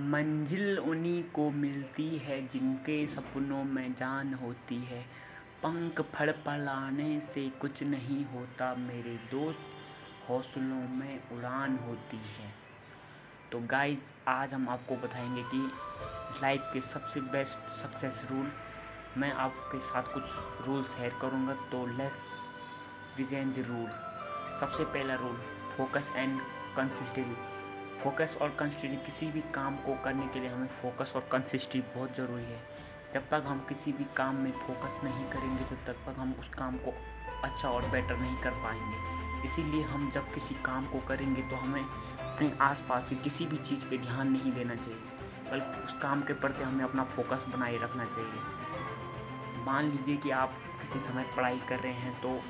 मंजिल उन्हीं को मिलती है जिनके सपनों में जान होती है। पंख फड़फड़ाने से कुछ नहीं होता, मेरे दोस्त हौसलों में उड़ान होती है। तो गाइस आज हम आपको बताएँगे कि लाइफ के सबसे बेस्ट सक्सेस रूल मैं आपके साथ कुछ रूल शेयर करूँगा। तो लेस बिगेन द रूल सबसे पहला rule focus and consistency focus और कंसिस्टेंसी किसी भी काम को करने के लिए हमें फोकस और कंसिस्टेंसी बहुत ज़रूरी है। जब तक हम किसी भी काम में फोकस नहीं करेंगे तो तब तक हम उस काम को अच्छा और बेटर नहीं कर पाएँगे। इसीलिए हम जब किसी काम को करेंगे तो हमें अपने आसपास की किसी भी चीज़ पे ध्यान नहीं देना चाहिए, बल्कि उस काम के प्रति हमें अपना फोकस बनाए रखना चाहिए। मान लीजिए कि आप किसी समय पढ़ाई कर रहे हैं तो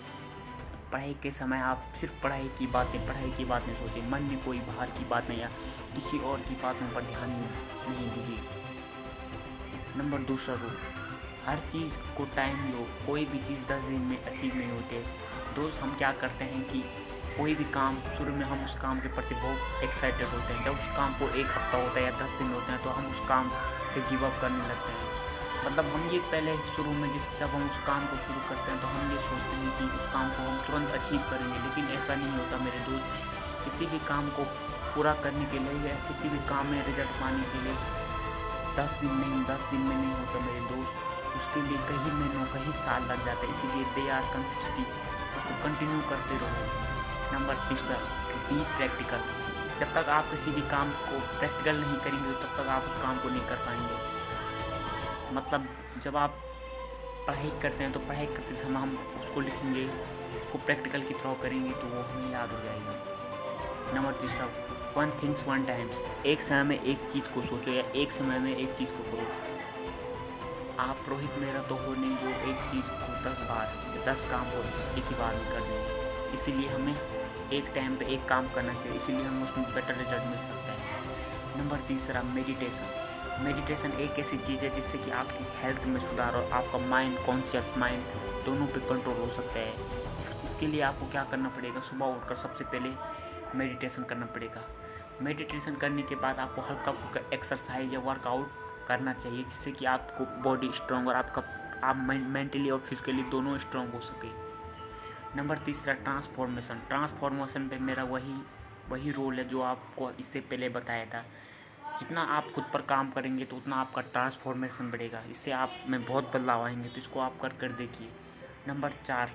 पढ़ाई के समय आप सिर्फ़ पढ़ाई की बातें, पढ़ाई की बातें सोचें। मन में कोई बाहर की बात नहीं या किसी और की बातों पर ध्यान नहीं दीजिए। नंबर दूसरा रूल हर चीज़ को टाइम लो, कोई भी चीज़ दस दिन में अचीव नहीं होते दोस्त, हम क्या करते हैं कि कोई भी काम, शुरू में हम उस काम के प्रति बहुत एक्साइटेड होते हैं। जब उस काम को एक हफ़्ता होता है या दस दिन होते हैं तो हम उस काम से गिव अप करने लगते हैं। मतलब हम ये पहले शुरू में जिस जब हम उस काम को शुरू करते हैं तो हम ये सोचते हैं कि उस काम को हम तुरंत अचीव करेंगे, लेकिन ऐसा नहीं होता मेरे दोस्त। किसी भी काम को पूरा करने के लिए या किसी भी काम में रिज़ल्ट पाने के लिए दस दिन नहीं दस दिन में नहीं होता मेरे दोस्त। उसके लिए कई महीनों कई साल लग जाते हैं, इसीलिए दे आर कंसिस्टिव उसको कंटिन्यू करते रहो। नंबर तीसरा बी प्रैक्टिकल जब तक आप किसी भी काम को प्रैक्टिकल नहीं करेंगे, तब तक आप उस काम को नहीं कर पाएँगे। मतलब जब आप पढ़ाई करते हैं तो पढ़ाई करते समय हम उसको लिखेंगे, उसको प्रैक्टिकल की तरह करेंगे तो वो हमें याद हो जाएगा। नंबर तीसरा वन थिंग्स वन टाइम्स एक समय में एक चीज़ को सोचो या एक समय में एक चीज़ को करो। आप रोहित मेरा तो हो नहीं जो एक चीज़ को दस बार, दस काम को एक ही बार में कर देंगे। इसीलिए हमें एक टाइम पे एक काम करना चाहिए, इसीलिए हमें उसमें बेटर रिज़ल्ट मिल सकता है। नंबर तीसरा मेडिटेशन मेडिटेशन एक ऐसी चीज़ है जिससे कि आपकी हेल्थ में सुधार और आपका माइंड कॉन्शियस माइंड दोनों पे कंट्रोल हो सकता है। इस, इसके लिए आपको क्या करना पड़ेगा? सुबह उठकर सबसे पहले मेडिटेशन करना पड़ेगा। मेडिटेशन करने के बाद आपको हल्का फुल्का एक्सरसाइज या वर्कआउट करना चाहिए जिससे कि आपको बॉडी स्ट्रॉन्ग और आपका आप मेंटली और फिजिकली दोनों स्ट्रॉन्ग हो सके। नंबर तीसरा ट्रांसफॉर्मेशन ट्रांसफॉर्मेशन पे मेरा वही वही रोल है जो आपको इससे पहले बताया था। जितना आप खुद पर काम करेंगे तो उतना आपका ट्रांसफॉर्मेशन बढ़ेगा। इससे आप में बहुत बदलाव आएँगे तो इसको आप कर कर देखिए। नंबर चार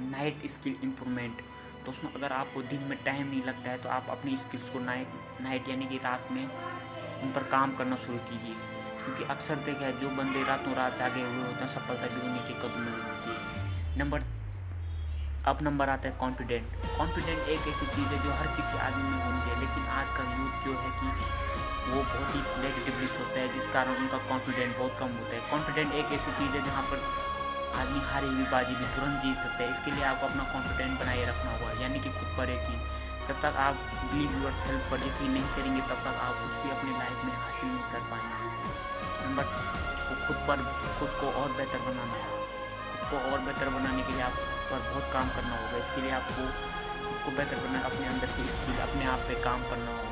नाइट स्किल इम्प्रूवमेंट तो उसमें अगर आपको दिन में टाइम नहीं लगता है तो आप अपनी स्किल्स को नाइट नाइट यानी कि रात में उन पर काम करना शुरू कीजिए। क्योंकि अक्सर देखा है, जो बंदे रातों रात जागे हुए होते हैं, सफलता भी उन्हीं के कदम में होती है। नंबर, अब नंबर आता है कॉन्फिडेंट कॉन्फिडेंट एक ऐसी चीज़ है जो हर किसी आदमी में होनी चाहिए लेकिन आज का यूथ जो है कि वो बहुत ही नेगेटिवली सोचता है, जिस कारण उनका कॉन्फिडेंट बहुत कम होता है। कॉन्फिडेंट एक ऐसी चीज़ है जहाँ पर आदमी हारी हुई बाजी भी तुरंत जीत सकता है। इसके लिए आपको अपना कॉन्फिडेंट बनाए रखना होगा, यानी कि खुद पर यकीन जब तक आप बिलीव यूर सेल्फ पर यकीन नहीं करेंगे, तब तक आप कुछ भी अपनी लाइफ में हासिल नहीं कर पाएँगे। नंबर खुद पर, खुद को और बेहतर बनाना है। खुद को और बेहतर बनाने के लिए आप पर बहुत काम करना होगा। इसके लिए आपको खुद को बेहतर बनाना, अपने अंदर की स्किल, अपने आप पे काम करना होगा।